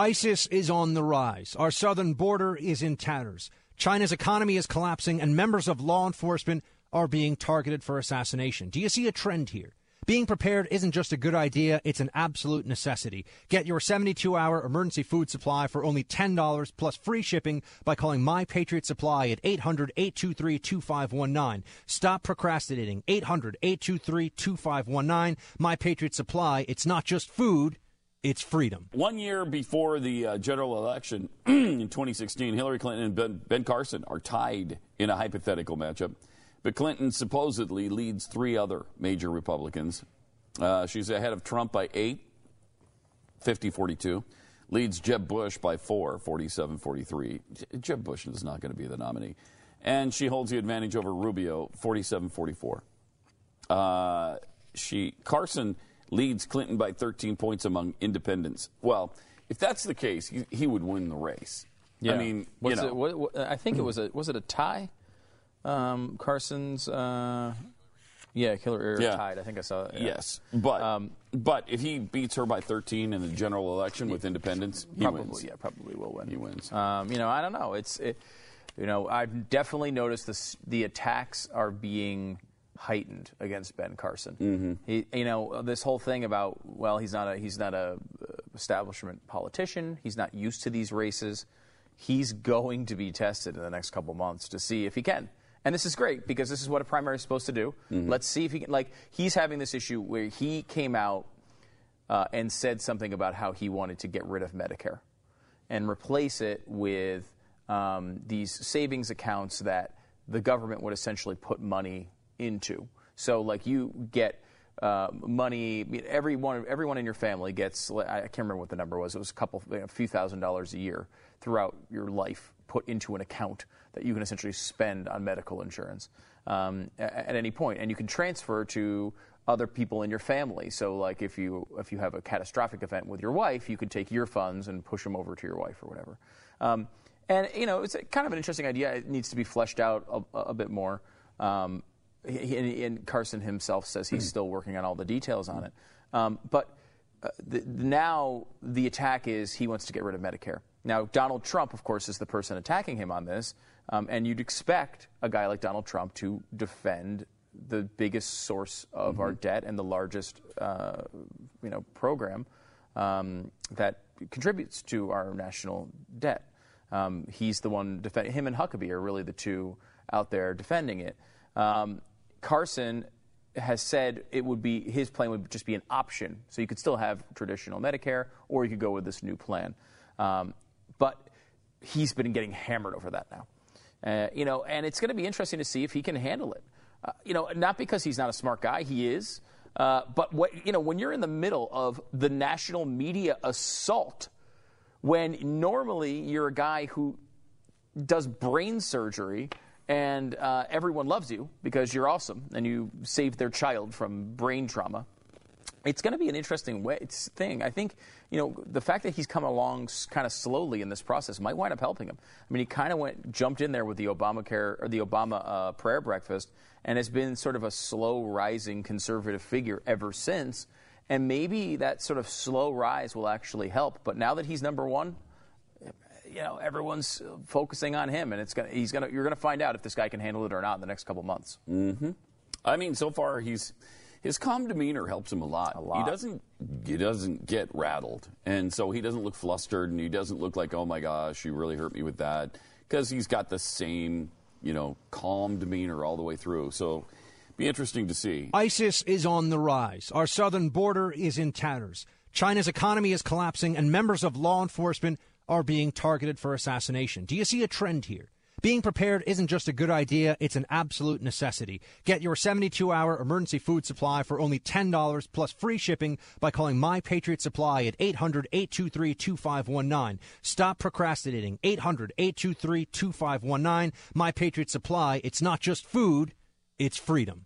ISIS is on the rise. Our southern border is in tatters. China's economy is collapsing, and members of law enforcement are being targeted for assassination. Do you see a trend here? Being prepared isn't just a good idea, it's an absolute necessity. Get your 72 hour emergency food supply for only $10 plus free shipping by calling My Patriot Supply at 800 823 2519. Stop procrastinating. 800 823 2519. My Patriot Supply, it's not just food. It's freedom. One year before the uh, general election in 2016, Hillary Clinton and ben, ben Carson are tied in a hypothetical matchup. But Clinton supposedly leads three other major Republicans. Uh, she's ahead of Trump by eight, 50 42. Leads Jeb Bush by four, 47 43. Jeb Bush is not going to be the nominee. And she holds the advantage over Rubio, 47 44. Uh, she, Carson leads Clinton by 13 points among independents. Well, if that's the case, he, he would win the race. Yeah. I mean, was you know, it, what, what, I think it was a was it a tie? Um, Carson's, uh, yeah, Hillary Yeah. tied. I think I saw yeah. Yes, but Um, but if he beats her by 13 in the general election with independents, he probably wins. yeah, probably will win. He wins. Um, you know, I don't know. It's it, you know, I've definitely noticed this. The attacks are being heightened against Ben Carson. Mm-hmm. He, you know, this whole thing about well, he's not a he's not a uh, establishment politician. He's not used to these races. He's going to be tested in the next couple months to see if he can. And this is great because this is what a primary is supposed to do. Let's see if he can. Like he's having this issue where he came out uh, and said something about how he wanted to get rid of Medicare and replace it with um, these savings accounts that the government would essentially put money into. So, like, you get uh, money. Everyone, everyone in your family gets. I can't remember what the number was. It was a couple, a few thousand dollars a year throughout your life put into an account that you can essentially spend on medical insurance um, a- at any point, and you can transfer to other people in your family. So, like if you if you have a catastrophic event with your wife, you could take your funds and push them over to your wife or whatever. Um, and you know, it's kind of an interesting idea. It needs to be fleshed out a, a bit more. Um, he, and, Carson himself says he's still working on all the details on it. Um, but uh, the, now the attack is he wants to get rid of Medicare. Now, Donald Trump, of course, is the person attacking him on this, um, and you'd expect a guy like Donald Trump to defend the biggest source of our debt and the largest, uh, you know, program um, that contributes to our national debt. Um, he's the one defending him and Huckabee are really the two out there defending it. Um, Carson has said it would be his plan would just be an option, so you could still have traditional Medicare, or you could go with this new plan. Um, but he's been getting hammered over that now, uh, you know, and it's going to be interesting to see if he can handle it. Uh, you know, not because he's not a smart guy, he is, uh, but what you know, when you're in the middle of the national media assault, when normally you're a guy who does brain surgery and uh, everyone loves you because you're awesome and you saved their child from brain trauma. It's going to be an interesting way, thing. I think you know the fact that he's come along kind of slowly in this process might wind up helping him. I mean, he kind of went jumped in there with the Obamacare or the Obama uh, prayer breakfast, and has been sort of a slow rising conservative figure ever since. And maybe that sort of slow rise will actually help. But now that he's number one, you know, everyone's focusing on him, and it's gonna, he's gonna, you're gonna find out if this guy can handle it or not in the next couple months. Mm-hmm. I mean, so far he's his calm demeanor helps him a lot. A lot. He doesn't he doesn't get rattled, and so he doesn't look flustered, and he doesn't look like, oh my gosh, you really hurt me with that, because he's got the same you know calm demeanor all the way through. So, be interesting to see. ISIS is on the rise. Our southern border is in tatters. China's economy is collapsing, and members of law enforcement are being targeted for assassination. Do you see a trend here? Being prepared isn't just a good idea, it's an absolute necessity. Get your 72 hour emergency food supply for only $10 plus free shipping by calling My Patriot Supply at 800 823 2519. Stop procrastinating. 800 823 2519. My Patriot Supply, it's not just food, it's freedom.